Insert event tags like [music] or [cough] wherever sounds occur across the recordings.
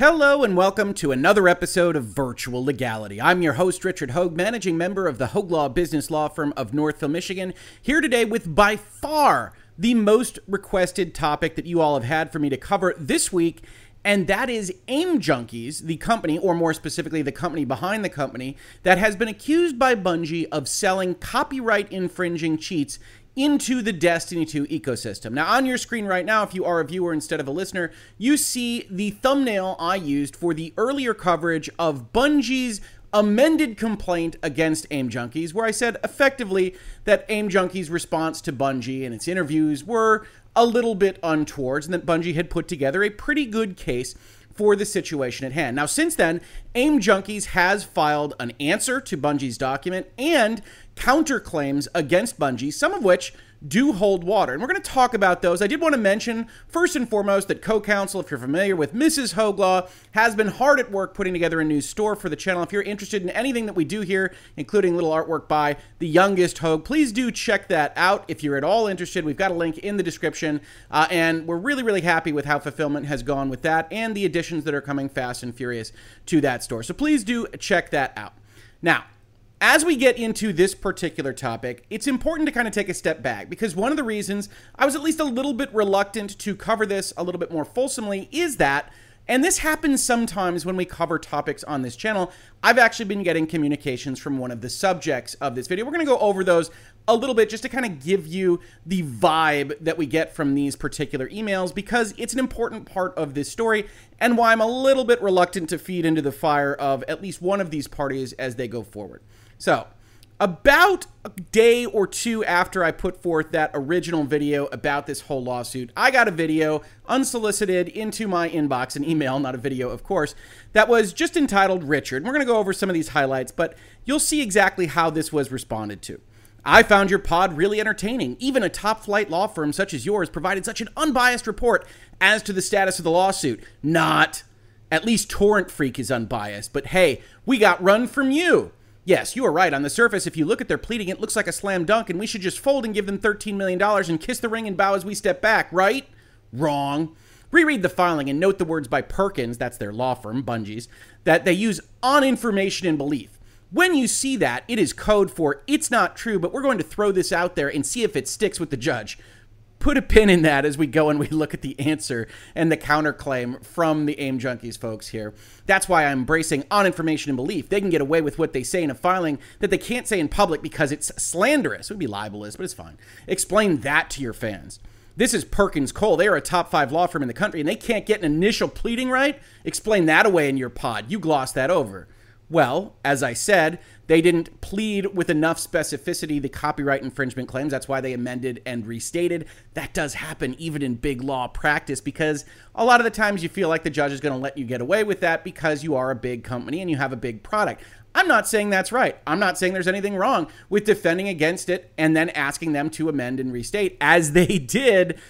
Hello and welcome to another episode of Virtual Legality. I'm your host, Richard Hoeg, managing member of the Hoeg Law business law firm of Northville, Michigan, here today with by far the most requested topic that you all have had for me to cover this week, and that is Aim Junkies, the company, or more specifically, the company behind the company, that has been accused by Bungie of selling copyright infringing cheats into the Destiny 2 ecosystem. Now, on your screen right now, if you are a viewer instead of a listener, you see the thumbnail I used for the earlier coverage of Bungie's amended complaint against Aim Junkies, where I said effectively that Aim Junkies' response to Bungie and its interviews were a little bit untowards, and that Bungie had put together a pretty good case for the situation at hand. Now, since then, AIM Junkies has filed an answer to Bungie's document and counterclaims against Bungie, some of which do hold water. And we're going to talk about those. I did want to mention, first and foremost, that co counsel, if you're familiar with Mrs. Hoeg Law, has been hard at work putting together a new store for the channel. If you're interested in anything that we do here, including little artwork by the youngest Hoeg, please do check that out. If you're at all interested, we've got a link in the description. Uh, and we're really, really happy with how fulfillment has gone with that and the additions that are coming fast and furious to that store. So please do check that out. Now, as we get into this particular topic, it's important to kind of take a step back because one of the reasons I was at least a little bit reluctant to cover this a little bit more fulsomely is that, and this happens sometimes when we cover topics on this channel, I've actually been getting communications from one of the subjects of this video. We're going to go over those a little bit just to kind of give you the vibe that we get from these particular emails because it's an important part of this story and why I'm a little bit reluctant to feed into the fire of at least one of these parties as they go forward. So, about a day or two after I put forth that original video about this whole lawsuit, I got a video unsolicited into my inbox, an email, not a video, of course, that was just entitled Richard. We're going to go over some of these highlights, but you'll see exactly how this was responded to. I found your pod really entertaining. Even a top flight law firm such as yours provided such an unbiased report as to the status of the lawsuit. Not. At least Torrent Freak is unbiased, but hey, we got run from you. Yes, you are right. On the surface, if you look at their pleading, it looks like a slam dunk, and we should just fold and give them $13 million and kiss the ring and bow as we step back, right? Wrong. Reread the filing and note the words by Perkins, that's their law firm, Bungie's, that they use on information and belief. When you see that, it is code for it's not true, but we're going to throw this out there and see if it sticks with the judge put a pin in that as we go and we look at the answer and the counterclaim from the AIM Junkies folks here. That's why I'm bracing on information and belief. They can get away with what they say in a filing that they can't say in public because it's slanderous. It would be libelous, but it's fine. Explain that to your fans. This is Perkins Coie. They are a top five law firm in the country and they can't get an initial pleading right. Explain that away in your pod. You gloss that over. Well, as I said, they didn't plead with enough specificity the copyright infringement claims. That's why they amended and restated. That does happen even in big law practice because a lot of the times you feel like the judge is going to let you get away with that because you are a big company and you have a big product. I'm not saying that's right. I'm not saying there's anything wrong with defending against it and then asking them to amend and restate as [laughs] they did,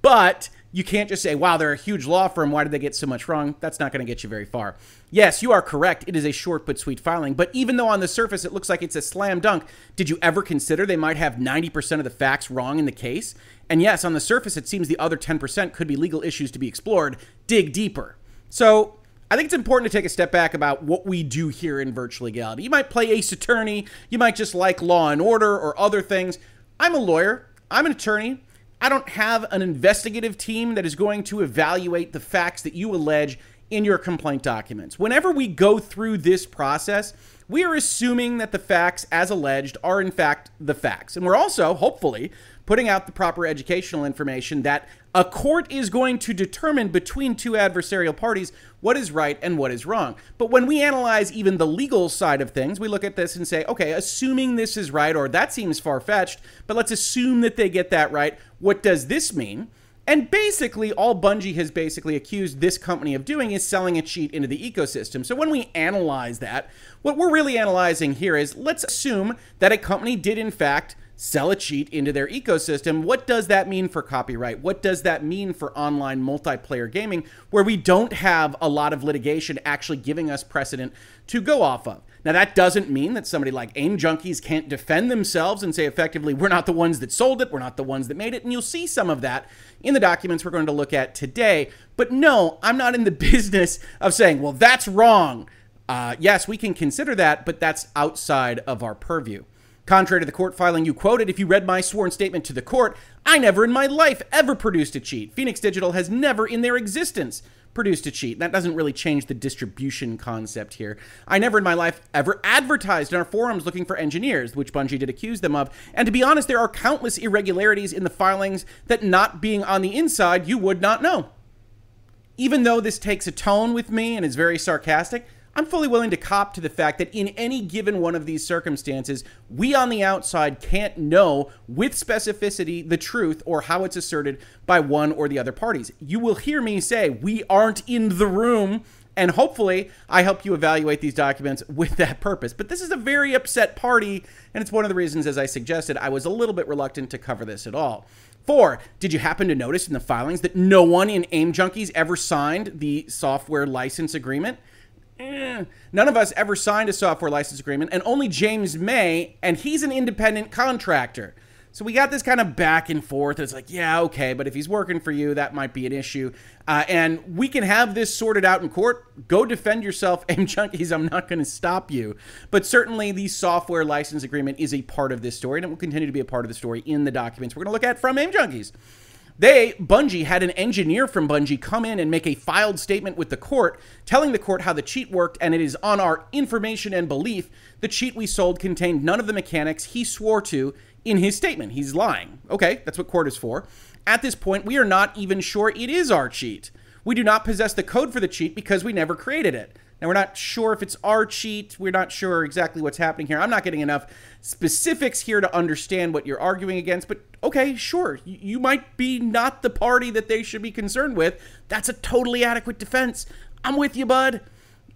but you can't just say, wow, they're a huge law firm. Why did they get so much wrong? That's not going to get you very far. Yes, you are correct. It is a short but sweet filing. But even though on the surface it looks like it's a slam dunk, did you ever consider they might have 90% of the facts wrong in the case? And yes, on the surface it seems the other 10% could be legal issues to be explored. Dig deeper. So I think it's important to take a step back about what we do here in virtual legality. You might play ace attorney, you might just like law and order or other things. I'm a lawyer, I'm an attorney. I don't have an investigative team that is going to evaluate the facts that you allege in your complaint documents. Whenever we go through this process, we are assuming that the facts, as alleged, are in fact the facts. And we're also, hopefully, putting out the proper educational information that a court is going to determine between two adversarial parties what is right and what is wrong. But when we analyze even the legal side of things, we look at this and say, okay, assuming this is right, or that seems far fetched, but let's assume that they get that right. What does this mean? And basically, all Bungie has basically accused this company of doing is selling a cheat into the ecosystem. So when we analyze that, what we're really analyzing here is let's assume that a company did, in fact, sell a cheat into their ecosystem. What does that mean for copyright? What does that mean for online multiplayer gaming where we don't have a lot of litigation actually giving us precedent to go off of? Now, that doesn't mean that somebody like AIM Junkies can't defend themselves and say effectively, we're not the ones that sold it, we're not the ones that made it. And you'll see some of that in the documents we're going to look at today. But no, I'm not in the [laughs] business of saying, well, that's wrong. Uh, yes, we can consider that, but that's outside of our purview. Contrary to the court filing you quoted, if you read my sworn statement to the court, I never in my life ever produced a cheat. Phoenix Digital has never in their existence produced a cheat. That doesn't really change the distribution concept here. I never in my life ever advertised in our forums looking for engineers, which Bungie did accuse them of. And to be honest, there are countless irregularities in the filings that not being on the inside, you would not know. Even though this takes a tone with me and is very sarcastic, I'm fully willing to cop to the fact that in any given one of these circumstances, we on the outside can't know with specificity the truth or how it's asserted by one or the other parties. You will hear me say, we aren't in the room. And hopefully, I help you evaluate these documents with that purpose. But this is a very upset party, and it's one of the reasons, as I suggested, I was a little bit reluctant to cover this at all. Four, did you happen to notice in the filings that no one in AIM Junkies ever signed the software license agreement? Eh, none of us ever signed a software license agreement, and only James May, and he's an independent contractor. So we got this kind of back and forth. It's like, yeah, okay, but if he's working for you, that might be an issue. Uh, and we can have this sorted out in court. Go defend yourself, [laughs] AIM Junkies. I'm not going to stop you. But certainly, the software license agreement is a part of this story, and it will continue to be a part of the story in the documents we're going to look at from AIM Junkies. They, Bungie, had an engineer from Bungie come in and make a filed statement with the court, telling the court how the cheat worked, and it is on our information and belief the cheat we sold contained none of the mechanics he swore to in his statement. He's lying. Okay, that's what court is for. At this point, we are not even sure it is our cheat. We do not possess the code for the cheat because we never created it. Now, we're not sure if it's our cheat. We're not sure exactly what's happening here. I'm not getting enough specifics here to understand what you're arguing against, but okay, sure. You might be not the party that they should be concerned with. That's a totally adequate defense. I'm with you, bud.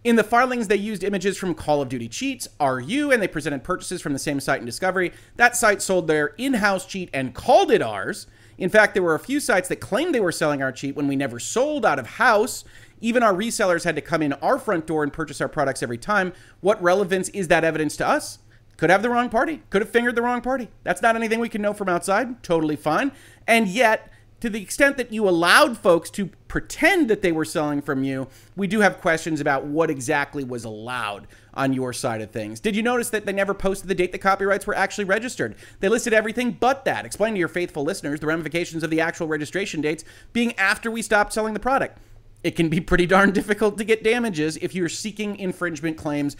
In the filings, they used images from Call of Duty Cheats, RU, and they presented purchases from the same site in Discovery. That site sold their in house cheat and called it ours. In fact, there were a few sites that claimed they were selling our cheat when we never sold out of house. Even our resellers had to come in our front door and purchase our products every time. What relevance is that evidence to us? Could have the wrong party, could have fingered the wrong party. That's not anything we can know from outside. Totally fine. And yet, to the extent that you allowed folks to pretend that they were selling from you, we do have questions about what exactly was allowed on your side of things. Did you notice that they never posted the date the copyrights were actually registered? They listed everything but that. Explain to your faithful listeners the ramifications of the actual registration dates being after we stopped selling the product it can be pretty darn difficult to get damages if you're seeking infringement claims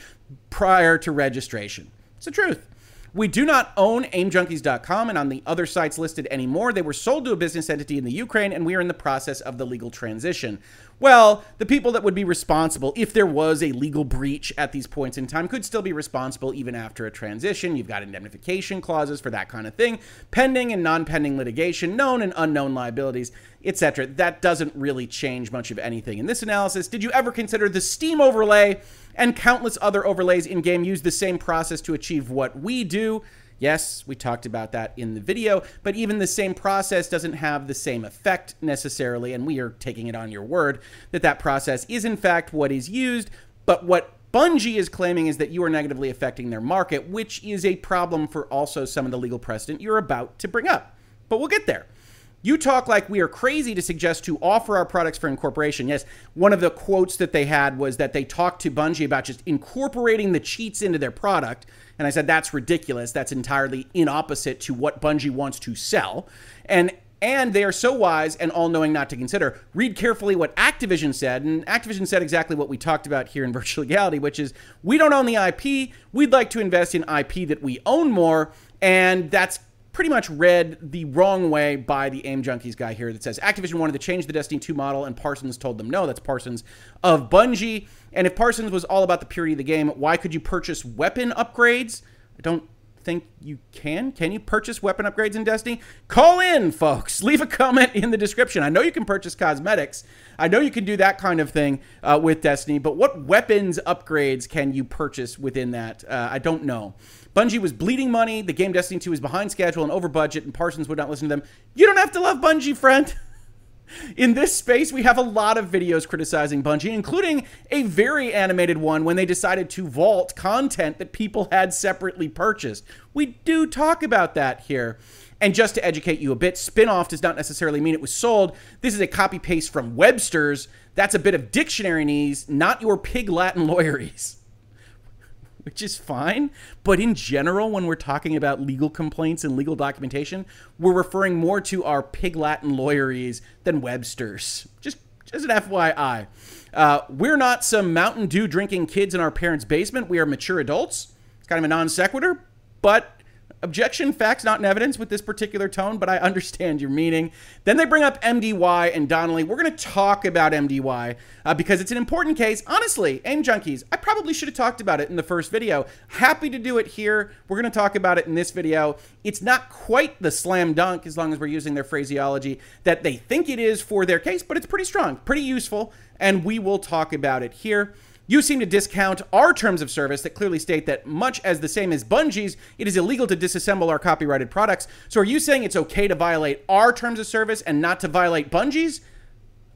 prior to registration. It's the truth. We do not own aimjunkies.com and on the other sites listed anymore. They were sold to a business entity in the Ukraine, and we are in the process of the legal transition. Well, the people that would be responsible if there was a legal breach at these points in time could still be responsible even after a transition. You've got indemnification clauses for that kind of thing, pending and non pending litigation, known and unknown liabilities, etc. That doesn't really change much of anything. In this analysis, did you ever consider the Steam overlay and countless other overlays in game use the same process to achieve what we do? Yes, we talked about that in the video, but even the same process doesn't have the same effect necessarily, and we are taking it on your word that that process is in fact what is used, but what Bungie is claiming is that you are negatively affecting their market, which is a problem for also some of the legal precedent you're about to bring up. But we'll get there. You talk like we are crazy to suggest to offer our products for incorporation. Yes, one of the quotes that they had was that they talked to Bungie about just incorporating the cheats into their product. And I said, that's ridiculous. That's entirely in opposite to what Bungie wants to sell. And and they are so wise and all knowing not to consider. Read carefully what Activision said, and Activision said exactly what we talked about here in [laughs] Virtual Legality, which is we don't own the IP. We'd like to invest in IP that we own more, and that's pretty much read the wrong way by the aim junkies guy here that says Activision wanted to change the Destiny 2 model and Parsons told them no. That's Parsons of Bungie. And if Parsons was all about the purity of the game, why could you purchase weapon upgrades? I don't think you can. Can you purchase weapon upgrades in Destiny? Call in, folks. Leave a comment in the description. I know you can purchase cosmetics. I know you can do that kind of thing uh, with Destiny, but what weapons upgrades can you purchase within that? Uh, I don't know. Bungie was bleeding money. The game Destiny 2 was behind schedule and over budget, and Parsons would not listen to them. You don't have to love Bungie, friend. [laughs] In this space, we have a lot of videos criticizing Bungie, including a very animated one when they decided to vault content that people had separately purchased. We do talk about that here. And just to educate you a bit, spin-off does not necessarily mean it was sold. This is a copy paste from Webster's. That's a bit of dictionary knees, not your pig Latin [laughs] lawyeries which is fine. But in general, when we're talking about legal complaints and legal documentation, we're referring more to our pig Latin lawyeries than Webster's. Just, just an FYI. Uh, we're not some Mountain Dew drinking kids in our parents' basement. We are mature adults. It's kind of a non sequitur, but Objection, facts not in evidence with this particular tone, but I understand your meaning. Then they bring up MDY and Donnelly. We're going to talk about MDY uh, because it's an important case. Honestly, AIM Junkies, I probably should have talked about it in the first video. Happy to do it here. We're going to talk about it in this video. It's not quite the slam dunk, as long as we're using their phraseology, that they think it is for their case, but it's pretty strong, pretty useful, and we will talk about it here. You seem to discount our terms of service that clearly state that, much as the same as Bungie's, it is illegal to disassemble our copyrighted products. So, are you saying it's okay to violate our terms of service and not to violate Bungie's?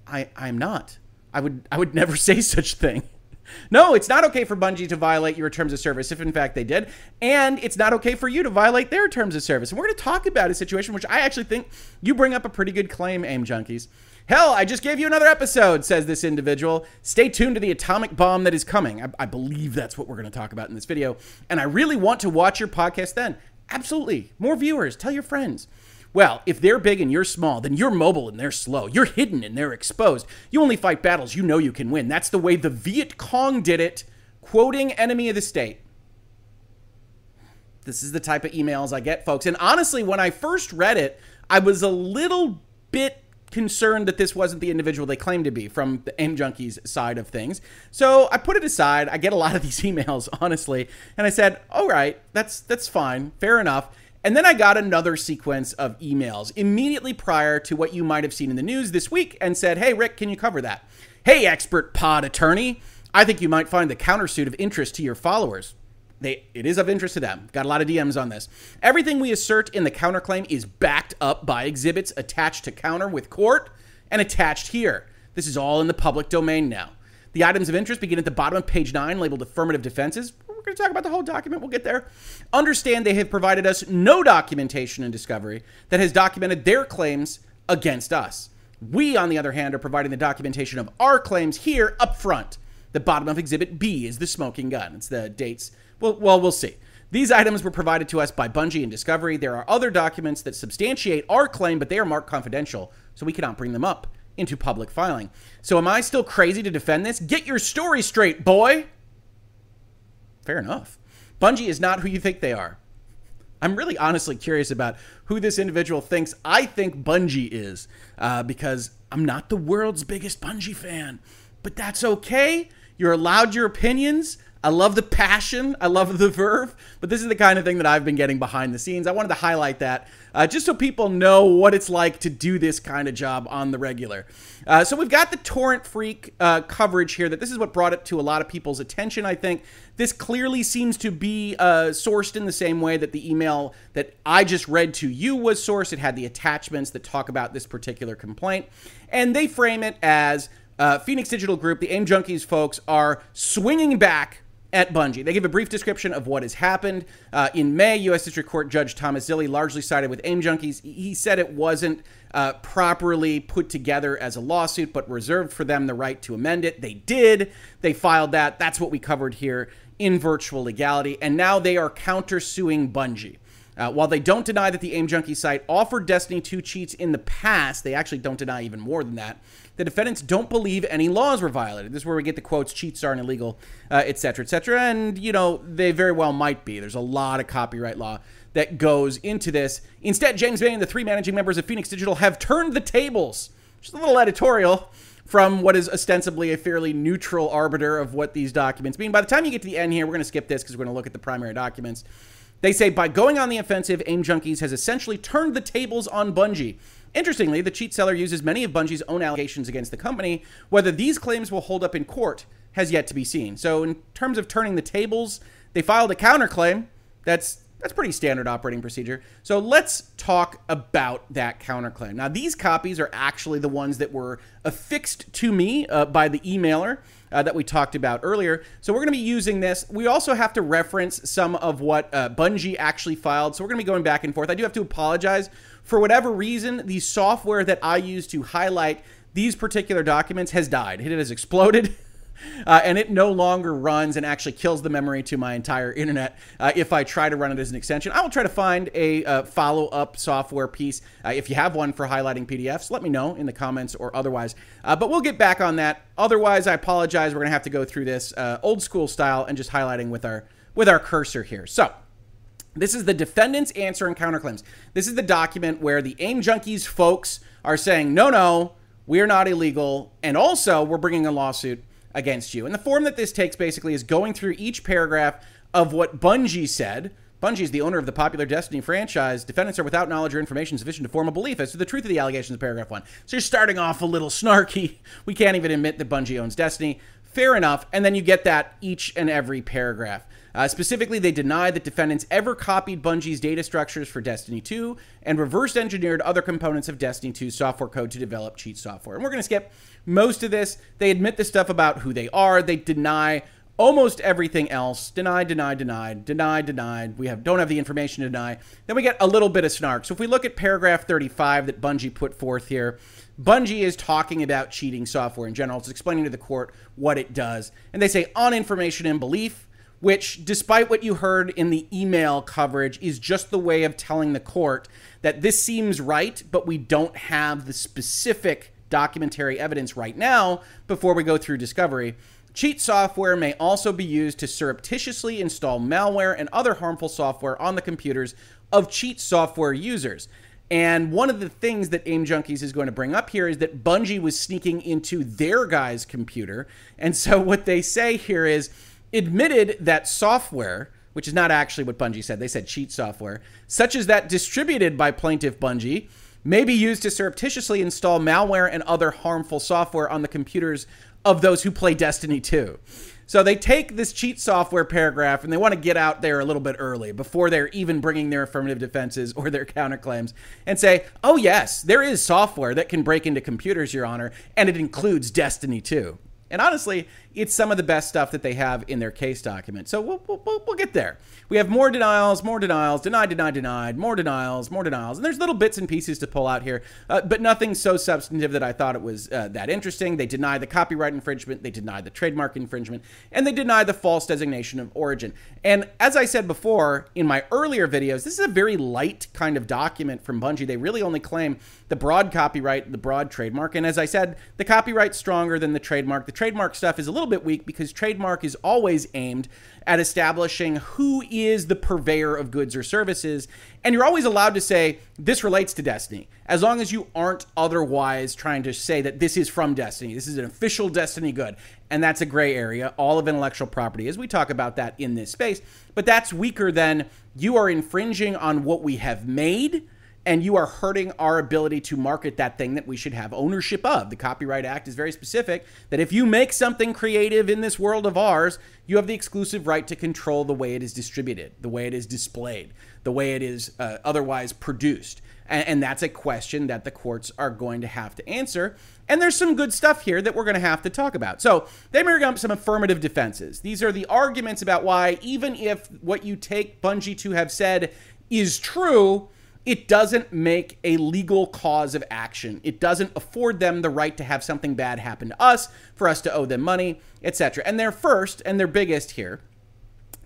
I, I'm not. I would, I would [laughs] never say such thing. No, it's not okay for Bungie to violate your terms of service if in fact they did. And it's not okay for you to violate their terms of service. And we're going to talk about a situation which I actually think you bring up a pretty good claim, AIM Junkies. Hell, I just gave you another episode, says this individual. Stay tuned to the atomic bomb that is coming. I, I believe that's what we're going to talk about in this video. And I really want to watch your podcast then. Absolutely. More viewers. Tell your friends. Well, if they're big and you're small, then you're mobile and they're slow. You're hidden and they're exposed. You only fight battles you know you can win. That's the way the Viet Cong did it, quoting Enemy of the State. This is the type of emails I get, folks. And honestly, when I first read it, I was a little bit concerned that this wasn't the individual they claimed to be from the AIM Junkies side of things. So I put it aside. I get a lot of these [laughs] emails, honestly, and I said, "All right, that's that's fine, fair enough." And then I got another sequence of emails immediately prior to what you might have seen in the news this week and said, "Hey Rick, can you cover that?" "Hey expert pod attorney, I think you might find the countersuit of interest to your followers." They, it is of interest to them. Got a lot of DMs on this. Everything we assert in the counterclaim is backed up by exhibits attached to counter with court and attached here. This is all in the public domain now. The items of interest begin at the bottom of page 9, labeled affirmative defenses. We're going to talk about the whole document. We'll get there. Understand they have provided us no documentation in discovery that has documented their claims against us. We, on the other hand, are providing the documentation of our claims here up front. The bottom of Exhibit B is the smoking gun. It's the dates well, well, we'll see. These items were provided to us by Bungie and Discovery. There are other documents that substantiate our claim, but they are marked confidential, so we cannot bring them up into public filing. So, am I still crazy to defend this? Get your story straight, boy! Fair enough. Bungie is not who you think they are. I'm really honestly curious about who this individual thinks I think Bungie is, uh, because I'm not the world's biggest Bungie fan. But that's okay. You're allowed your opinions. I love the passion. I love the verve. But this is the kind of thing that I've been getting behind the scenes. I wanted to highlight that uh, just so people know what it's like to do this kind of job on the regular. Uh, so we've got the torrent freak uh, coverage here. That this is what brought it to a lot of people's attention. I think this clearly seems to be uh, sourced in the same way that the email that I just read to you was sourced. It had the attachments that talk about this particular complaint, and they frame it as. Uh, Phoenix Digital Group, the AIM Junkies folks, are swinging back at Bungie. They give a brief description of what has happened. Uh, in May, U.S. District Court Judge Thomas Zilly largely sided with AIM Junkies. He said it wasn't uh, properly put together as a lawsuit, but reserved for them the right to amend it. They did. They filed that. That's what we covered here in virtual legality. And now they are countersuing Bungie. Uh, while they don't deny that the AIM Junkie site offered Destiny 2 cheats in the past, they actually don't deny even more than that. The defendants don't believe any laws were violated. This is where we get the quotes, cheats aren't illegal, etc., uh, etc. Et and, you know, they very well might be. There's a lot of copyright law that goes into this. Instead, James May and the three managing members of Phoenix Digital have turned the tables. Just a little editorial from what is ostensibly a fairly neutral arbiter of what these documents mean. By the time you get to the end here, we're going to skip this because we're going to look at the primary documents. They say by going on the offensive, AIM Junkies has essentially turned the tables on Bungie. Interestingly, the cheat seller uses many of Bungie's own allegations against the company. Whether these claims will hold up in court has yet to be seen. So, in terms of turning the tables, they filed a counterclaim that's That's pretty standard operating procedure. So let's talk about that counterclaim. Now, these copies are actually the ones that were affixed to me uh, by the emailer uh, that we talked about earlier. So we're going to be using this. We also have to reference some of what uh, Bungie actually filed. So we're going to be going back and forth. I do have to apologize. For whatever reason, the software that I use to highlight these particular documents has died. It has exploded. [laughs] [laughs] Uh, and it no longer runs and actually kills the memory to my entire internet uh, if I try to run it as an extension. I will try to find a uh, follow up software piece. Uh, if you have one for highlighting PDFs, let me know in the comments or otherwise. Uh, but we'll get back on that. Otherwise, I apologize. We're going to have to go through this uh, old school style and just highlighting with our with our cursor here. So. This is the defendant's answer and counterclaims. This is the document where the AIM Junkies folks are saying, no, no, we're not illegal. And also, we're bringing a lawsuit against you. And the form that this takes basically is going through each paragraph of what Bungie said. Bungie is the owner of the popular Destiny franchise. Defendants are without knowledge or information sufficient to form a belief as to the truth of the allegations of paragraph one. So you're starting off a little snarky. [laughs] We can't even admit that Bungie owns Destiny. Fair enough. And then you get that each and every paragraph. Uh, specifically, they deny that defendants ever copied Bungie's data structures for Destiny 2 and reverse engineered other components of Destiny 2's software code to develop cheat software. And we're going to skip most of this. They admit the stuff about who they are. They deny almost everything else. deny deny deny deny deny We have don't have the information to deny. Then we get a little bit of snark. So if we look at paragraph 35 that Bungie put forth here, Bungie is talking about cheating software in general. It's explaining to the court what it does. And they say on information and belief, which, despite what you heard in the email coverage, is just the way of telling the court that this seems right, but we don't have the specific documentary evidence right now before we go through discovery. Cheat software may also be used to surreptitiously install malware and other harmful software on the computers of cheat software users. And one of the things that AIM Junkies is going to bring up here is that Bungie was sneaking into their guy's computer. And so [laughs] what they say here is admitted that software, which is not actually what Bungie said, they said cheat software, such as that distributed by plaintiff Bungie, may be used to surreptitiously install malware and other harmful software on the computers of those who play Destiny 2. So they take this cheat software paragraph and they want to get out there a little bit early before they're even bringing their affirmative defenses [laughs] or their counterclaims and say, oh, yes, there is software that can break into computers, Your Honor, and it includes Destiny 2. And honestly, it's some of the best stuff that they have in their case document. So we'll, we'll, we'll get there. We have more denials, more denials, denied, denied, denied, more denials, more denials. And there's little bits and pieces to pull out here, uh, but nothing so substantive that I thought it was uh, that interesting. They deny the copyright infringement, they deny the trademark infringement, and they deny the false designation of origin. And as I said before in my earlier videos, this is a very light kind of document from Bungie. They really only claim the broad copyright, the broad trademark. And as I said, the copyright's stronger than the trademark. The trademark stuff is a little bit weak because trademark is always aimed at establishing who is the purveyor of goods or services. And you're always allowed to say, this relates to Destiny, as long as you aren't otherwise trying to say that this is from Destiny. This is an official Destiny good. And that's a gray area, all of intellectual property, as we talk about that in this space. But that's weaker than you are infringing on what we have made and you are hurting our ability to market that thing that we should have ownership of. The Copyright Act is very specific that if you make something creative in this world of ours, you have the exclusive right to control the way it is distributed, the way it is displayed, the way it is uh, otherwise produced. And, and that's a question that the courts are going to have to answer. And there's some good stuff here that we're going to have to talk about. So they bring up some affirmative defenses. These are the arguments about why, even if what you take Bungie to have said is true, it doesn't make a legal cause of action. It doesn't afford them the right to have something bad happen to us, for us to owe them money, etc. And their first and their biggest here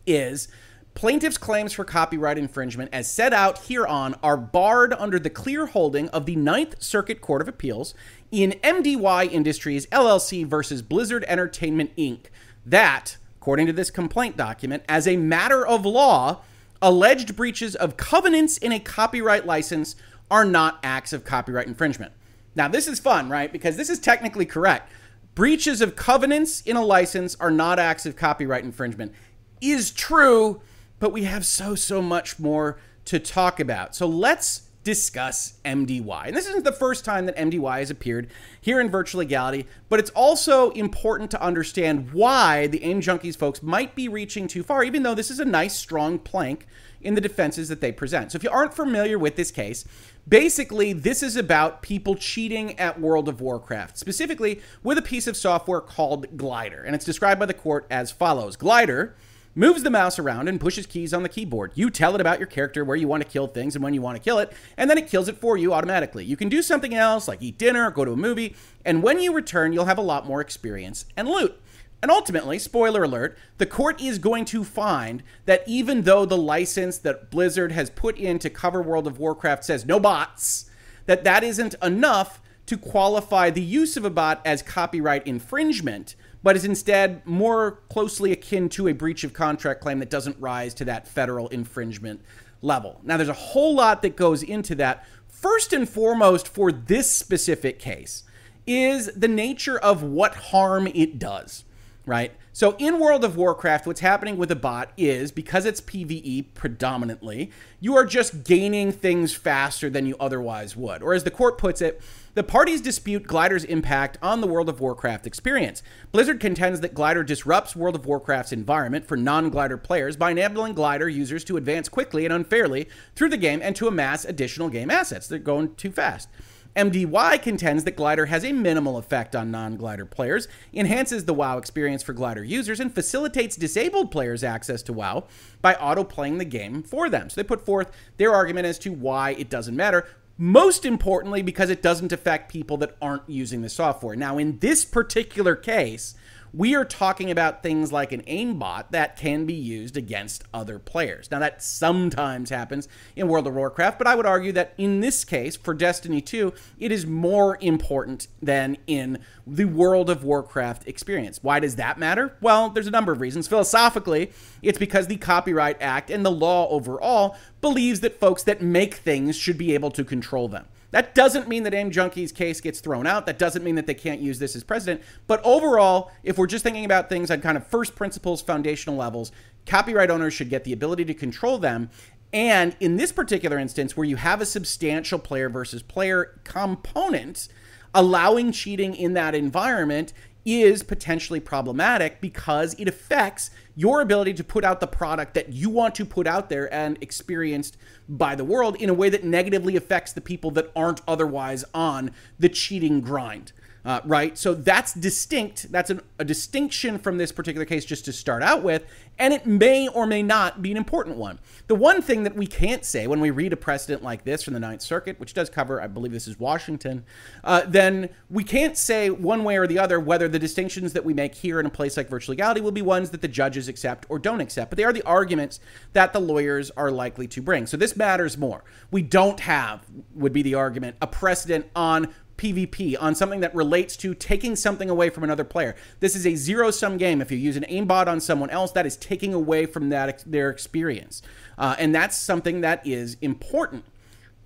is plaintiffs' claims for copyright infringement, as set out hereon, are barred under the clear holding of the Ninth Circuit Court of Appeals in MDY Industries LLC versus Blizzard Entertainment Inc. That, according to this complaint document, as a matter of law, alleged breaches of covenants in a copyright license are not acts of copyright infringement. Now, this is fun, right? Because this is technically correct. Breaches of covenants in a license are not acts of copyright infringement. Is true, but we have so, so much more to talk about. So let's discuss MDY. And this isn't the first time that MDY has appeared here in Virtual Legality, but it's also important to understand why the AIM Junkies folks might be reaching too far, even though this is a nice, strong plank in the defenses that they present. So if you aren't familiar with this case, basically this is about people cheating at World of Warcraft, specifically with a piece of software called Glider. And it's described by the court as follows Glider moves the mouse around and pushes keys on the keyboard. You tell it about your character, where you want to kill things and when you want to kill it, and then it kills it for you automatically. You can do something else like eat dinner, go to a movie, and when you return, you'll have a lot more experience and loot. And ultimately, spoiler alert, the court is going to find that even though the license that Blizzard has put in to cover World of Warcraft says no bots, that that isn't enough to qualify the use of a bot as copyright infringement but is instead more closely akin to a breach of contract claim that doesn't rise to that federal infringement level. Now, there's a whole lot that goes into that. First and foremost, for this specific case, is the nature of what harm it does, right? So in World of Warcraft, what's happening with a bot is because it's PvE predominantly, you are just gaining things faster than you otherwise would. Or as the court puts it, the parties dispute Glider's impact on the World of Warcraft experience. Blizzard contends that Glider disrupts World of Warcraft's environment for non Glider players by enabling Glider users to advance quickly and unfairly through the game and to amass additional game assets. They're going too fast. MDY contends that Glider has a minimal effect on non Glider players, enhances the WoW experience for Glider users, and facilitates disabled players' access to WoW by auto playing the game for them. So they put forth their argument as to why it doesn't matter. Most importantly, because it doesn't affect people that aren't using the software. Now, in this particular case, we are talking about things like an aimbot that can be used against other players. Now, that sometimes happens in World of Warcraft, but I would argue that in this case, for Destiny 2, it is more important than in the World of Warcraft experience. Why does that matter? Well, there's a number of reasons. Philosophically, it's because the Copyright Act and the law overall believes that folks that make things should be able to control them. That doesn't mean that AIM Junkie's case gets thrown out. That doesn't mean that they can't use this as precedent. But overall, if we're just thinking about things on kind of first principles, foundational levels, copyright owners should get the ability to control them. And in this particular instance, where you have a substantial player versus player component, allowing cheating in that environment is potentially problematic because it affects your ability to put out the product that you want to put out there and experienced by the world in a way that negatively affects the people that aren't otherwise on the cheating grind uh, right? So that's distinct. That's an, a distinction from this particular case just to start out with, and it may or may not be an important one. The one thing that we can't say when we read a precedent like this from the Ninth Circuit, which does cover, I believe this is Washington, uh, then we can't say one way or the other whether the distinctions that we make here in a place like virtual legality will be ones that the judges accept or don't accept, but they are the arguments that the lawyers are likely to bring. So this matters more. We don't have, would be the argument, a precedent on PvP on something that relates to taking something away from another player. This is a zero sum game. If you use an aimbot on someone else, that is taking away from that their experience, uh, and that's something that is important.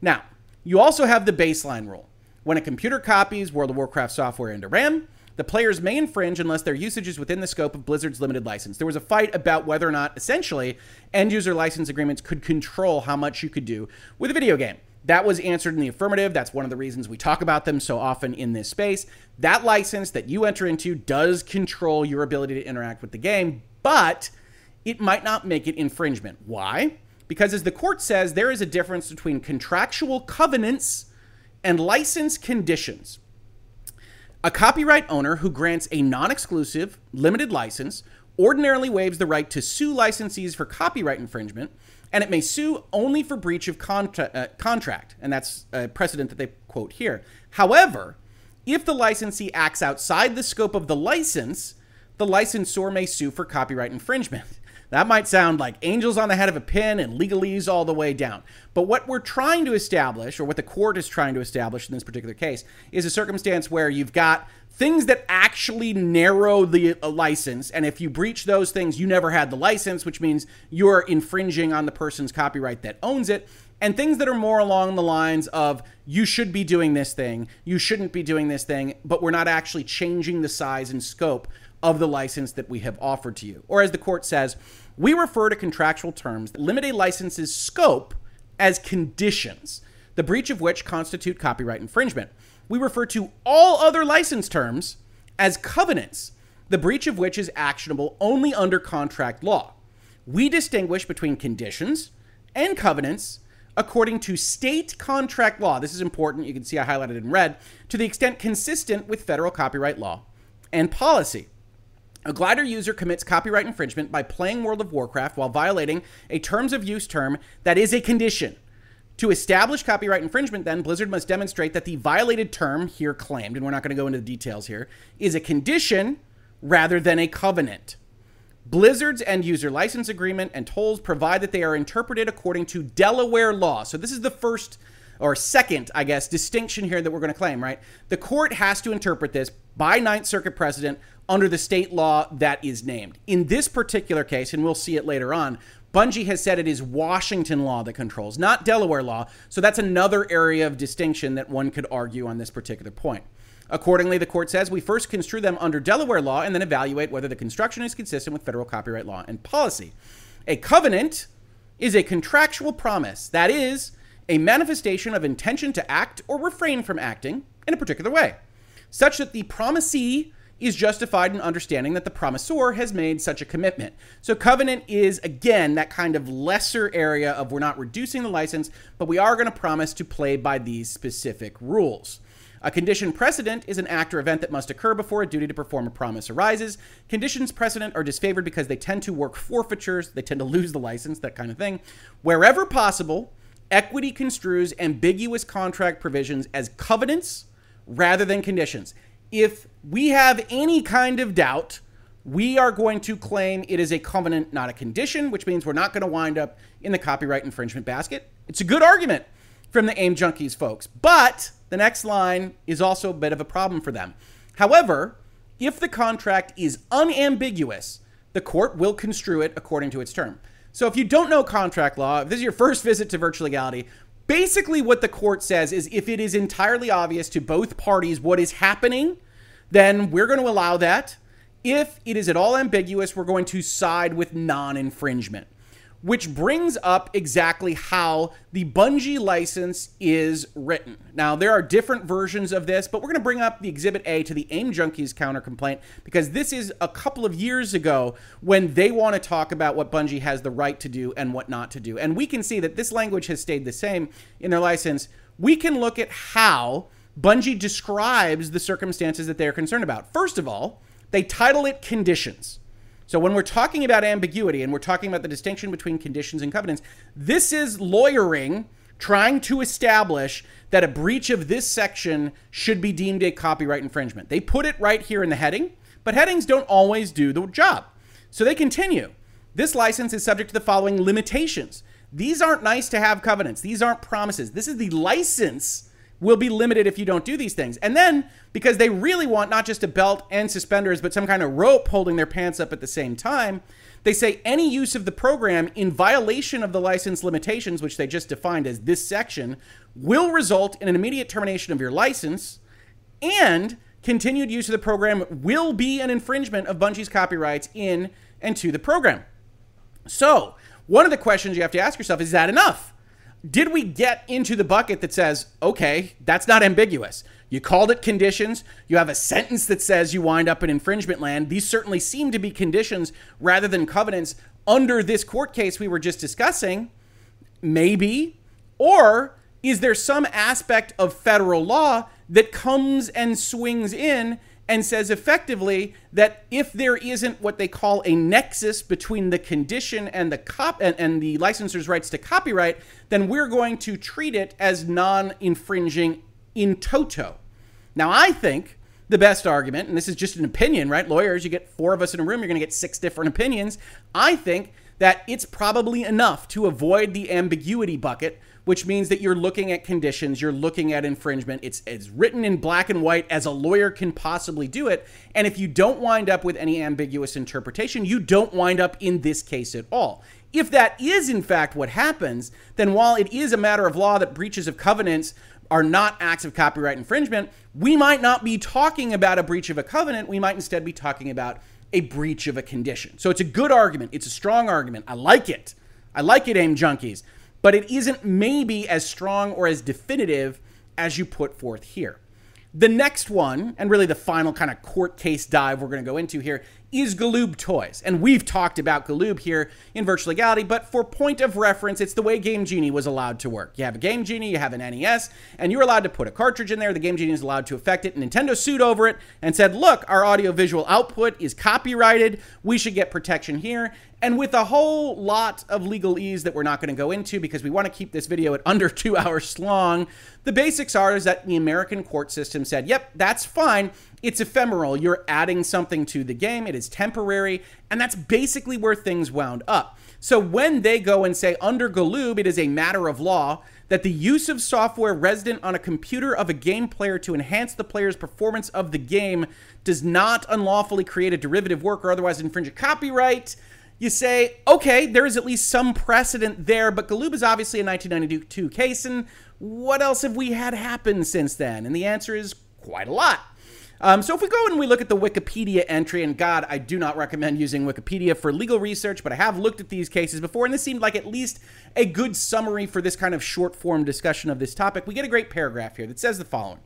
Now, you also have the baseline rule. When a computer copies World of Warcraft software into RAM, the players may infringe unless their usage is within the scope of Blizzard's limited license. There was a fight about whether or not, essentially, end user license agreements could control how much you could do with a video game. That was answered in the affirmative. That's one of the reasons we talk about them so often in this space. That license that you enter into does control your ability to interact with the game, but it might not make it infringement. Why? Because as the court says, there is a difference between contractual covenants and license conditions. A copyright owner who grants a non exclusive, limited license ordinarily waives the right to sue licensees for copyright infringement and it may sue only for breach of contra- uh, contract. And that's a precedent that they quote here. However, if the licensee acts outside the scope of the license, the licensor may sue for copyright infringement. That might sound like angels on the head of a pin and legalese all the way down. But what we're trying to establish, or what the court is trying to establish in this particular case, is a circumstance where you've got things that actually narrow the uh, license. And if you breach those things, you never had the license, which means you're infringing on the person's copyright that owns it. And things that are more along the lines of you should be doing this thing, you shouldn't be doing this thing, but we're not actually changing the size and scope of the license that we have offered to you. Or as the court says, we refer to contractual terms that limit a license's scope as conditions. the breach of which constitute copyright infringement. We refer to all other license terms as covenants, the breach of which is actionable only under contract law. We distinguish between conditions and covenants according to state contract law. This is important. You can see I highlighted in red to the extent consistent with federal copyright law and policy. A glider user commits copyright infringement by playing World of Warcraft while violating a terms of use term that is a condition. To establish copyright infringement, then, Blizzard must demonstrate that the violated term here claimed, and we're not going to go into the details here, is a condition rather than a covenant. Blizzard's end user license agreement and tolls provide that they are interpreted according to Delaware law. So this is the first or second, I guess, distinction here that we're going to claim, right? The court has to interpret this by Ninth Circuit precedent under the state law that is named. In this particular case, and we'll see it later on, Bungie has said it is Washington law that controls, not Delaware law. So that's another area of distinction that one could argue on this particular point. Accordingly, the court says we first construe them under Delaware law and then evaluate whether the construction is consistent with federal copyright law and policy. A covenant is a contractual promise, that is, a manifestation of intention to act or refrain from acting in a particular way, such that the promisee is justified in understanding that the promisor has made such a commitment. So, covenant is, again, that kind of lesser area of we're not reducing the license, but we are going to promise to play by these specific rules. A condition precedent is an act or event that must occur before a duty to perform a promise arises. Conditions precedent are disfavored because they tend to work forfeitures, they tend to lose the license, that kind of thing. Wherever possible, equity construes ambiguous contract provisions as covenants rather than conditions if we have any kind of doubt, we are going to claim it is a covenant, not a condition, which means we're not going to wind up in the copyright infringement basket. It's a good argument from the AIM Junkies folks, but the next line is also a bit of a problem for them. However, if the contract is unambiguous, the court will construe it according to its term. So if you don't know contract law, if this is your first visit to virtual legality, Basically, what the court says is if it is entirely obvious to both parties what is happening, then we're going to allow that. If it is at all ambiguous, we're going to side with non infringement which brings up exactly how the Bungie license is written. Now, there are different versions of this, but we're going to bring up the Exhibit A to the AIM Junkies counter complaint because this is a couple of years ago when they want to talk about what Bungie has the right to do and what not to do. And we can see that this language has stayed the same in their license. We can look at how Bungie describes the circumstances that they're concerned about. First of all, they title it conditions. So when we're talking about ambiguity and we're talking about the distinction between conditions and covenants, this is lawyering trying to establish that a breach of this section should be deemed a copyright infringement. They put it right here in the heading, but headings don't always do the job. So they continue. This license is subject to the following limitations. These aren't nice to have covenants. These aren't promises. This is the license will be limited if you don't do these things. And then, because they really want not just a belt and suspenders, but some kind of rope holding their pants up at the same time, they say any use of the program in violation of the license limitations, which they just defined as this section, will result in an immediate termination of your license, and continued use of the program will be an infringement of Bungie's copyrights in and to the program. So, one of the questions you have to ask yourself is that enough? Did we get into the bucket that says, okay, that's not ambiguous? You called it conditions. You have a sentence that says you wind up in infringement land. These certainly seem to be conditions rather than covenants under this court case we were just discussing. Maybe. Or is there some aspect of federal law that comes and swings in and says effectively that if there isn't what they call a nexus between the condition and the cop and, and the licensor's rights to copyright, then we're going to treat it as non-infringing in toto. Now, I think the best argument, and this is just an opinion, right? Lawyers, you get four of us in a room, you're going to get six different opinions. I think that it's probably enough to avoid the ambiguity bucket which means that you're looking at conditions, you're looking at infringement. It's as written in black and white as a lawyer can possibly do it. And if you don't wind up with any ambiguous interpretation, you don't wind up in this case at all. If that is in fact what happens, then while it is a matter of law that breaches of covenants are not acts of copyright infringement, we might not be talking about a breach of a covenant. We might instead be talking about a breach of a condition. So it's a good argument. It's a strong argument. I like it. I like it, AIM Junkies. But it isn't maybe as strong or as definitive as you put forth here. The next one, and really the final kind of court case dive we're going to go into here, is Galoob Toys. And we've talked about Galoob here in Virtual Legality, but for point of reference, it's the way Game Genie was allowed to work. You have a Game Genie, you have an NES, and you're allowed to put a cartridge in there. The Game Genie is allowed to affect it. Nintendo sued over it and said, look, our audiovisual output is copyrighted. We should get protection here. And with a whole lot of legalese that we're not going to go into because we want to keep this video at [laughs] under two hours long, the basics are is that the American court system said, yep, that's fine. It's ephemeral. You're adding something to the game. It is temporary. And that's basically where things wound up. So when they go and say under Galoob, it is a matter of law that the use of software resident on a computer of a game player to enhance the player's performance of the game does not unlawfully create a derivative work or otherwise infringe a copyright you say, okay, there is at least some precedent there, but Galoob is obviously a 1992 case, and what else have we had happen since then? And the answer is quite a lot. Um, so if we go and we look at the Wikipedia entry, and God, I do not recommend using Wikipedia for legal research, but I have looked at these cases before, and this seemed like at least a good summary for this kind of short form discussion of this topic. We get a great paragraph here that says the following.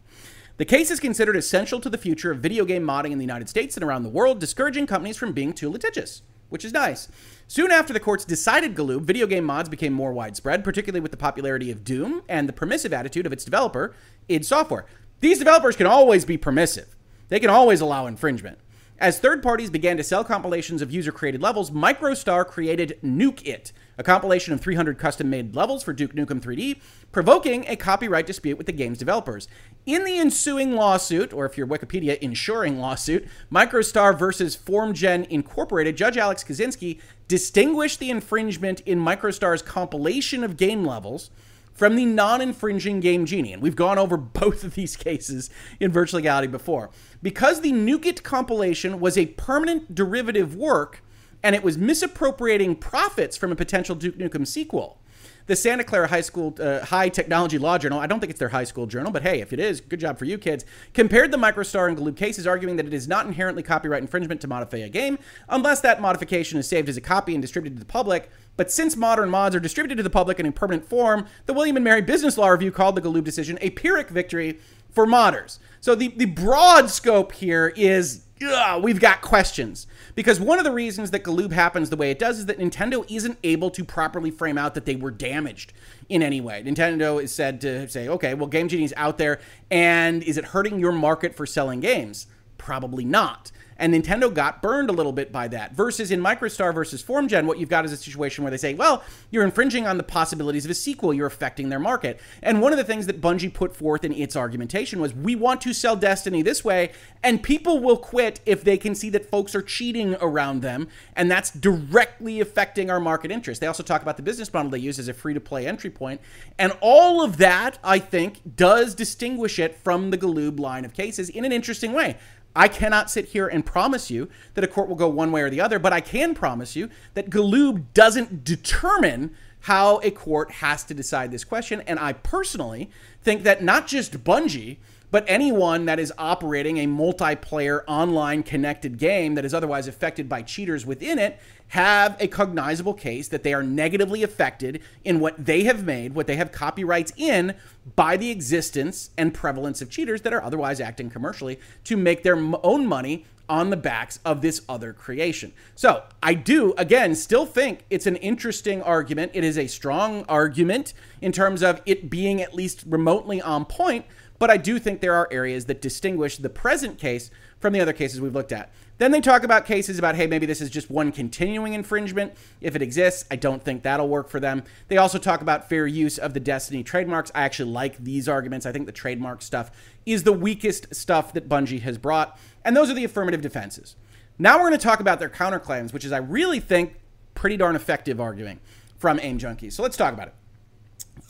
The case is considered essential to the future of video game modding in the United States and around the world, discouraging companies from being too litigious which is nice. Soon after the courts decided Galoob, video game mods became more widespread, particularly with the popularity of Doom and the permissive attitude of its developer, id Software. These developers can always be permissive. They can always allow infringement. As third parties began to sell compilations of user created levels, MicroStar created Nuke It, a compilation of 300 custom made levels for Duke Nukem 3D, provoking a copyright dispute with the game's developers. In the ensuing lawsuit, or if you're Wikipedia, ensuring lawsuit, MicroStar versus FormGen Incorporated, Judge Alex Kozinski distinguished the infringement in MicroStar's compilation of game levels from the non infringing Game Genie. And we've gone over [laughs] both of these cases in Virtual Legality before. Because the NukeIt compilation was a permanent derivative work and it was misappropriating profits from a potential Duke Nukem sequel. The Santa Clara High School uh, High Technology Law Journal, I don't think it's their high school journal, but hey, if it is, good job for you kids, compared the MicroStar and Galoob cases, arguing that it is not inherently copyright infringement to modify a game unless that modification is saved as a copy and distributed to the public. But since modern mods are distributed to the public in a permanent form, the William and Mary Business Law Review called the Galoob decision a Pyrrhic victory for modders. So the, the broad scope here is ugh, we've got questions. Because one of the reasons that Galoob happens the way it does is that Nintendo isn't able to properly frame out that they were damaged in any way. Nintendo is said to say, okay, well, Game Genie's out there, and is it hurting your market for selling games? Probably not. And Nintendo got burned a little bit by that. Versus in MicroStar versus FormGen, what you've got is a situation where they say, well, you're infringing on the possibilities of a sequel, you're affecting their market. And one of the things that Bungie put forth in its argumentation was, we want to sell Destiny this way, and people will quit if they can see that folks are cheating around them, and that's directly affecting our market interest. They also talk about the business model they use as a free to play entry point. And all of that, I think, does distinguish it from the Galoob line of cases in an interesting way. I cannot sit here and promise you that a court will go one way or the other, but I can promise you that Galoob doesn't determine how a court has to decide this question. And I personally think that not just Bungie, but anyone that is operating a multiplayer online connected game that is otherwise affected by cheaters within it have a cognizable case that they are negatively affected in what they have made, what they have copyrights in by the existence and prevalence of cheaters that are otherwise acting commercially to make their own money on the backs of this other creation. So I do, again, still think it's an interesting argument. It is a strong argument in terms of it being at least remotely on point, but I do think there are areas that distinguish the present case from the other cases we've looked at. Then they talk about cases about, hey, maybe this is just one continuing infringement. If it exists, I don't think that'll work for them. They also talk about fair use of the Destiny trademarks. I actually like these arguments. I think the trademark stuff is the weakest stuff that Bungie has brought. And those are the affirmative defenses. Now we're going to talk about their counterclaims, which is, I really think, pretty darn effective arguing from AIM Junkies. So let's talk about it.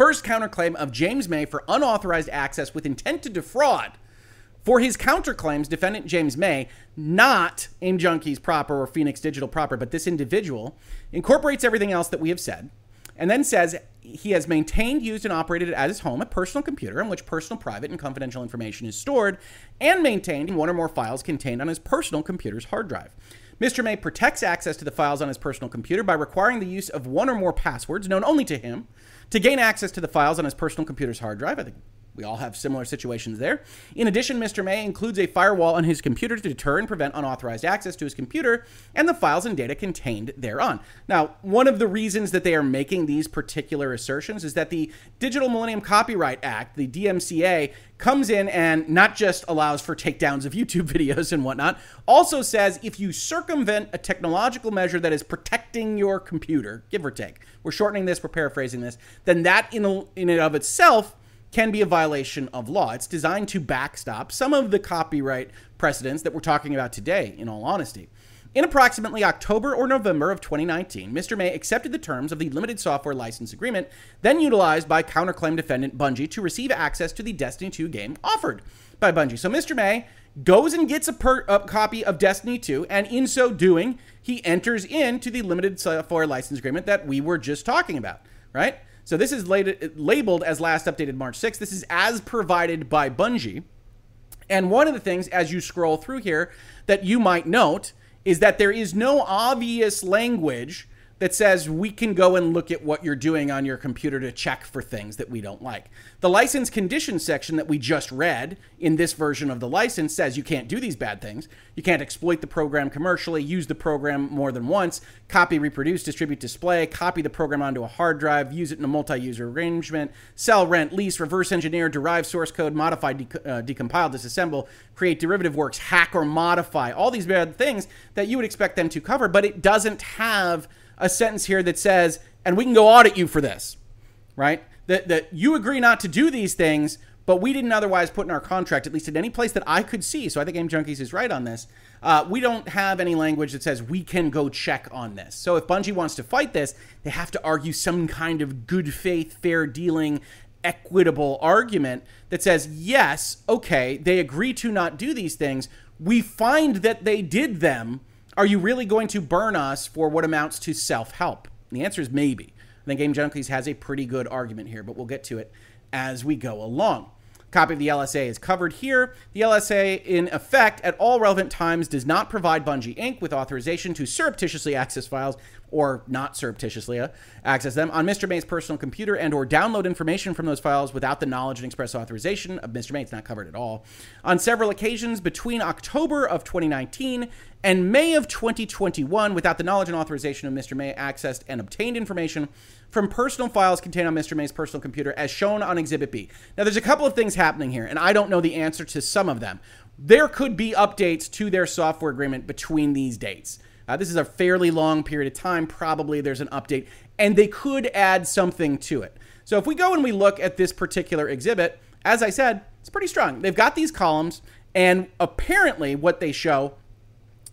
First counterclaim of James May for unauthorized access with intent to defraud for his counterclaims, defendant James May, not AIM Junkies proper or Phoenix Digital proper, but this individual, incorporates everything else that we have said, and then says he has maintained, used, and operated at his home a personal computer in which personal, private, and confidential information is stored, and maintained in one or more files contained on his personal computer's hard drive. Mr. May protects access to the files on his personal computer by requiring the use of one or more passwords known only to him to gain access to the files on his personal computer's hard drive. I think we all have similar situations there. In addition, Mr. May includes a firewall on his computer to deter and prevent unauthorized access to his computer and the files and data contained thereon. Now, one of the reasons that they are making these particular assertions is that the Digital Millennium Copyright Act, the DMCA, comes in and not just allows for takedowns of [laughs] YouTube videos and whatnot, also says if you circumvent a technological measure that is protecting your computer, give or take, we're shortening this, we're paraphrasing this, then that in, in and of itself can be a violation of law. It's designed to backstop some of the copyright precedents that we're talking about today, in all honesty. In approximately October or November of 2019, Mr. May accepted the terms of the limited software license agreement, then utilized by counterclaim defendant Bungie to receive access to the Destiny 2 game offered by Bungie. So Mr. May goes and gets a, per, a copy of Destiny 2, and in so doing, he enters into the limited software license agreement that we were just talking about, right? So this is labeled as last updated March 6th. This is as provided by Bungie. And one of the things as you scroll through here that you might note is that there is no obvious language that says we can go and look at what you're doing on your computer to check for things that we don't like. The license conditions section that we just read in this version of the license says you can't do these bad things. You can't exploit the program commercially, use the program more than once, copy, reproduce, distribute, display, copy the program onto a hard drive, use it in a multi user arrangement, sell, rent, lease, reverse engineer, derive source code, modify, de- uh, decompile, disassemble, create derivative works, hack or modify, all these bad things that you would expect them to cover, but it doesn't have a sentence here that says, and we can go audit you for this, right? That, that you agree not to do these things, but we didn't otherwise put in our contract, at least in any place that I could see. So I think Game Junkies is right on this. Uh, we don't have any language that says we can go check on this. So if Bungie wants to fight this, they have to argue some kind of good faith, fair dealing, equitable argument that says, yes, okay, they agree to not do these things. We find that they did them are you really going to burn us for what amounts to self help? The answer is maybe. I think Game Junkies has a pretty good argument here, but we'll get to it as we go along. Copy of the LSA is covered here. The LSA, in effect, at all relevant times, does not provide Bungie Inc. with authorization to surreptitiously access files or not surreptitiously uh, access them on Mr. May's personal computer and or download information from those files without the knowledge and express authorization of Mr. May. It's not covered at all. On several occasions between October of 2019 and May of 2021, without the knowledge and authorization of Mr. May, accessed and obtained information from personal files contained on Mr. May's personal computer as shown on Exhibit B. Now, there's a couple of things happening here, and I don't know the answer to some of them. There could be updates to their software agreement between these dates. Uh, this is a fairly long period of time. Probably there's an update, and they could add something to it. So if we go and we look at this particular exhibit, as I said, it's pretty strong. They've got these columns, and apparently what they show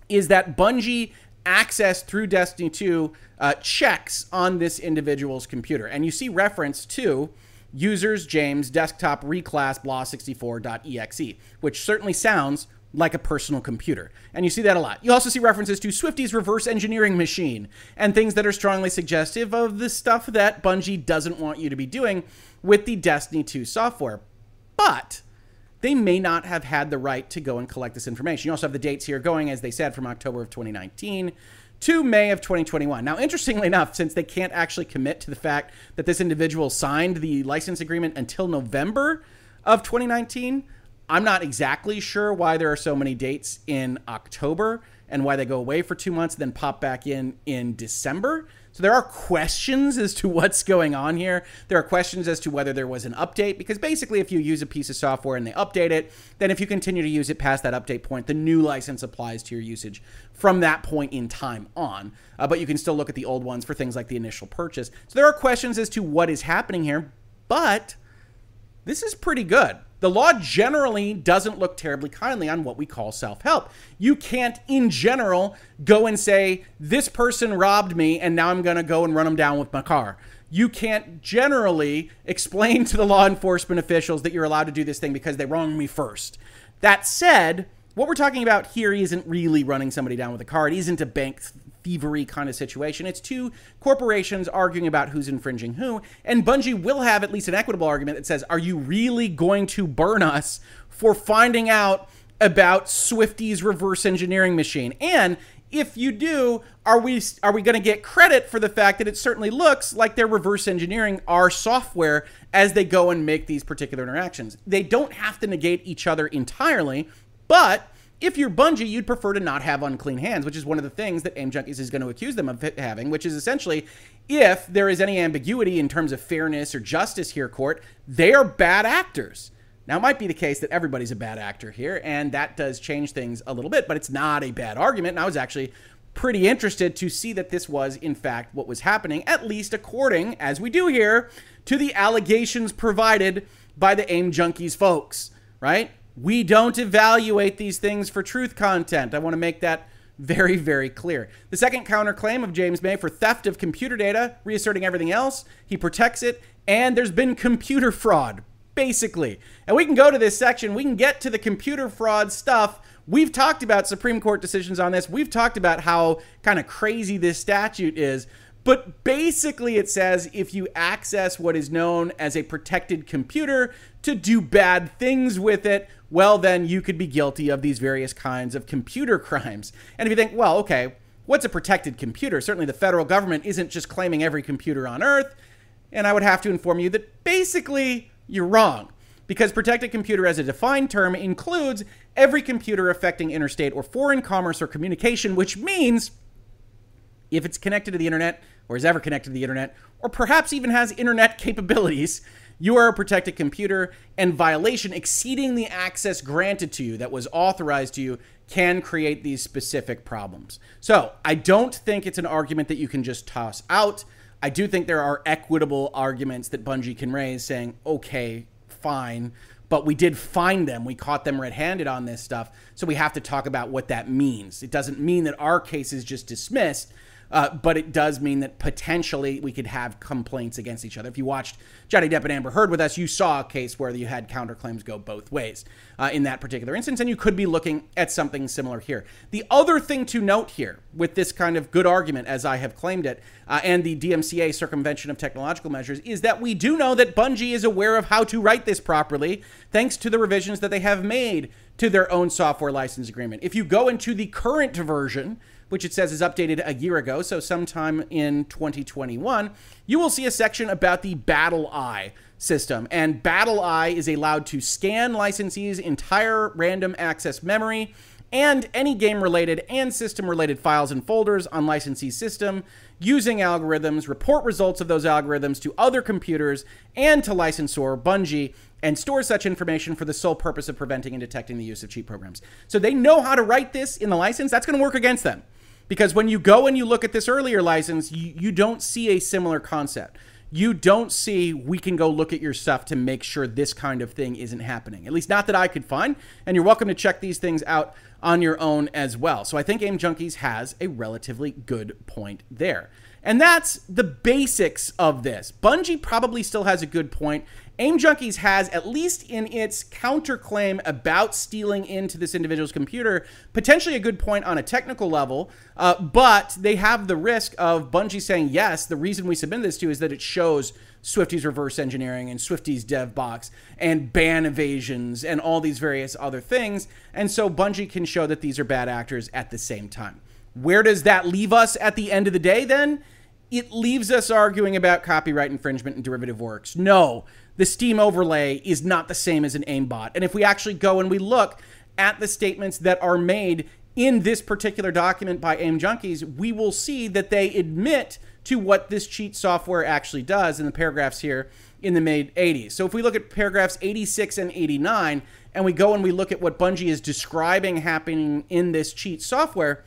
is that Bungie access through Destiny 2 uh, checks on this individual's computer. And you see reference to users James desktop reclass blah64.exe, which certainly sounds like a personal computer. And you see that a lot. You also see references to Swifty's reverse engineering machine and things that are strongly suggestive of the stuff that Bungie doesn't want you to be doing with the Destiny 2 software. But they may not have had the right to go and collect this information. You also have the dates here going, as they said, from October of 2019 to May of 2021. Now, interestingly enough, since they can't actually commit to the fact that this individual signed the license agreement until November of 2019, I'm not exactly sure why there are so many dates in October and why they go away for two months, then pop back in in December. So there are questions as to [laughs] what's going on here. There are questions as to whether there was an update, because basically, if you use a piece of software and they update it, then if you continue to use it past that update point, the new license applies to your usage from that point in time on. Uh, but you can still look at the old ones for things like the initial purchase. So there are questions as to what is happening here, but this is pretty good. The law generally doesn't look terribly kindly on what we call self help. You can't, in general, go and say, This person robbed me, and now I'm going to go and run them down with my car. You can't generally explain to the law enforcement officials that you're allowed to do this thing because they wronged me first. That said, what we're talking about here isn't really running somebody down with a car. It isn't a bank thievery kind of situation. It's two corporations arguing about who's infringing who, and Bungie will have at least an equitable argument that says, "Are you really going to burn us for finding out about Swifty's reverse engineering machine?" And if you do, are we are we going to get credit for the fact that it certainly looks like they're reverse engineering our software as they go and make these particular interactions? They don't have to negate each other entirely, but if you're Bungie, you'd prefer to not have unclean hands, which is one of the things that Aim Junkies is going to accuse them of having, which is essentially if there is any ambiguity in terms of fairness or justice here, court, they are bad actors. Now, it might be the case that everybody's a bad actor here, and that does change things a little bit, but it's not a bad argument. And I was actually pretty interested to see that this was, in fact, what was happening, at least according, as we do here, to the allegations provided by the AIM Junkies folks, right? We don't evaluate these things for truth content. I want to make that very, very clear. The second counterclaim of James May for theft of computer data, reasserting everything else, he protects it, and there's been computer fraud basically. And we can go to this section, we can get to the computer fraud stuff. We've talked about Supreme Court decisions on this. We've talked about how kind of crazy this statute is. But basically, it says if you access what is known as a protected computer to do bad things with it, well, then you could be guilty of these various kinds of computer [laughs] crimes. And if you think, well, okay, what's a protected computer? Certainly, the federal government isn't just claiming every computer on Earth. And I would have to inform you that basically you're wrong. Because protected computer as a defined term includes every computer affecting interstate or foreign commerce or communication, which means if it's connected to the internet or is ever connected to the internet, or perhaps even has internet [laughs] capabilities, you are a protected computer, and violation exceeding the access granted to you that was authorized to you can create these specific problems. So I don't think it's an argument that you can just toss out. I do think there are equitable arguments that Bungie can raise saying, okay, fine, but we did find them. We caught them red handed on this stuff. So we have to talk about what that means. It doesn't mean that our case is just dismissed. Uh, but it does mean that potentially we could have complaints against each other. If you watched Johnny Depp and Amber Heard with us, you saw a case where you had counterclaims go both ways uh, in that particular instance, and you could be looking at something similar here. The other thing to note here with this kind of good argument, as I have claimed it, uh, and the DMCA circumvention of technological measures, is that we do know that Bungie is aware of how to write this properly, thanks to the revisions that they have made to their own software license agreement. If you go into the current version, which it says is updated a year ago, so sometime in 2021, you will see a section about the BattlEye system. And BattlEye is allowed to scan licensees' entire random access memory and any game related and system related files and folders on licensee system using algorithms, report results of those algorithms to other computers and to licensor Bungie, and store such information for the sole purpose of preventing and detecting the use of cheat programs. So they know how to write this in the license. That's going to work against them. Because when you go and you look at this earlier license, you, you don't see a similar concept. You don't see we can go look at your stuff to make sure this kind of thing isn't happening. At least not that I could find. And you're welcome to check these things out on your own as well. So I think Aim Junkies has a relatively good point there. And that's the basics of this. Bungie probably still has a good point, AIM Junkies has, at least in its counterclaim about stealing into this individual's computer, potentially a good point on a technical level, uh, but they have the risk of Bungie saying, yes, the reason we submit this to is that it shows Swifty's reverse engineering and Swifty's dev box and ban evasions and all these various other things. And so Bungie can show that these are bad actors at the same time. Where does that leave us at the end of the day then? It leaves us arguing about copyright infringement and derivative works. No, the Steam overlay is not the same as an aimbot. And if we actually go and we look at the statements that are made in this particular document by AIM Junkies, we will see that they admit to what this cheat software actually does in the paragraphs here in the mid 80s. So if we look at paragraphs 86 and 89, and we go and we look at what Bungie is describing happening in this cheat software,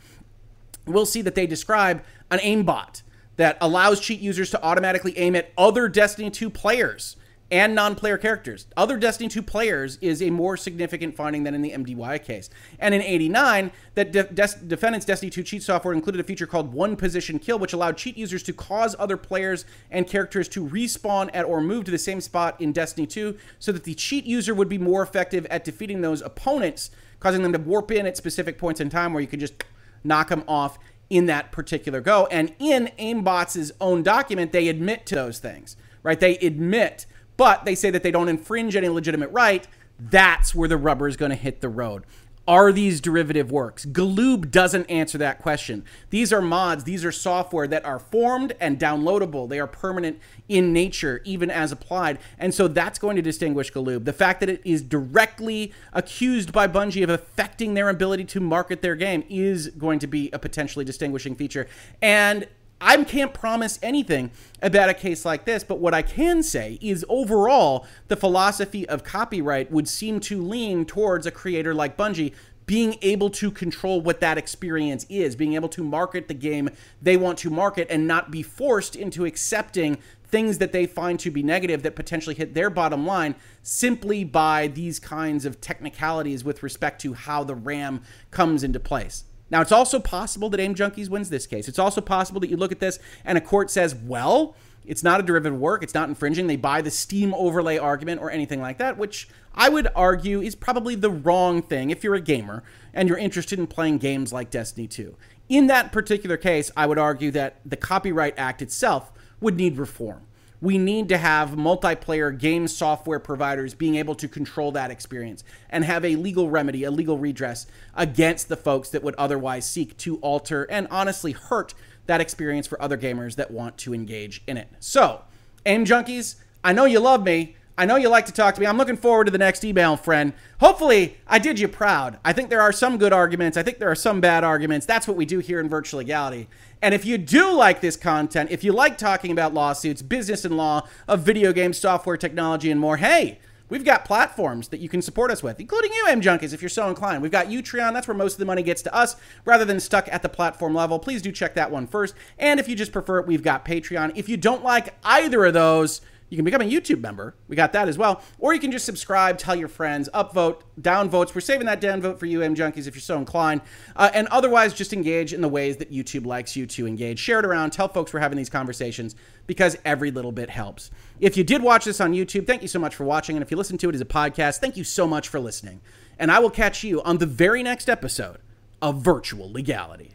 we'll see that they describe an aimbot that allows cheat users to automatically aim at other Destiny 2 players and non-player characters. Other Destiny 2 players is a more significant finding than in the MDY case. And in 89, that de- de- defendant's Destiny 2 cheat software included a feature called one position kill, which allowed cheat users to cause other players and characters to respawn at or move to the same spot in Destiny 2 so that the cheat user would be more effective at defeating those opponents, causing them to warp in at specific points in time where you could just knock them off in that particular go. And in Aimbots' own document, they admit to those things, right? They admit but they say that they don't infringe any legitimate right. That's where the rubber is going to hit the road. Are these derivative works? Galoob doesn't answer that question. These are mods, these are software that are formed and downloadable. They are permanent in nature, even as applied. And so that's going to distinguish Galoob. The fact that it is directly accused by Bungie of affecting their ability to market their game is going to be a potentially distinguishing feature. And I can't promise anything about a case like this, but what I can say is overall, the philosophy of copyright would seem to lean towards a creator like Bungie being able to control what that experience is, being able to market the game they want to market and not be forced into accepting things that they find to be negative that potentially hit their bottom line simply by these kinds of technicalities with respect to how the RAM comes into place. Now, it's also possible that Aim Junkies wins this case. It's also possible that you look at this and a court says, well, it's not a derivative work, it's not infringing. They buy the Steam overlay argument or anything like that, which I would argue is probably the wrong thing if you're a gamer and you're interested in playing games like Destiny 2. In that particular case, I would argue that the Copyright Act itself would need reform we need to have multiplayer game software providers being able to control that experience and have a legal remedy, a legal redress against the folks that would otherwise seek to alter and honestly hurt that experience for other gamers that want to engage in it. So, aim junkies, I know you love me. I know you like to talk to me. I'm looking forward to the next email, friend. Hopefully, I did you proud. I think there are some good arguments. I think there are some bad arguments. That's what we do here in Virtual Legality. And if you do like this content, if you like talking about lawsuits, business and law of video games, software, technology, and more, hey, we've got platforms that you can support us with, including you, AIM Junkies, if you're so inclined. We've got Utreon. That's where most of the money gets to us rather than stuck at the platform level. Please do check that one first. And if you just prefer it, we've got Patreon. If you don't like either of those, you can become a YouTube member. We got that as well. Or you can just subscribe, tell your friends, upvote, downvotes. We're saving that downvote for you, AIM Junkies, if you're so inclined. Uh, and otherwise, just engage in the ways that YouTube likes you to engage. Share it around. Tell folks we're having these conversations because every little bit helps. If you did watch this on YouTube, thank you so much for watching. And if you listen to it as a podcast, thank you so much for listening. And I will catch you on the very next episode of Virtual Legality.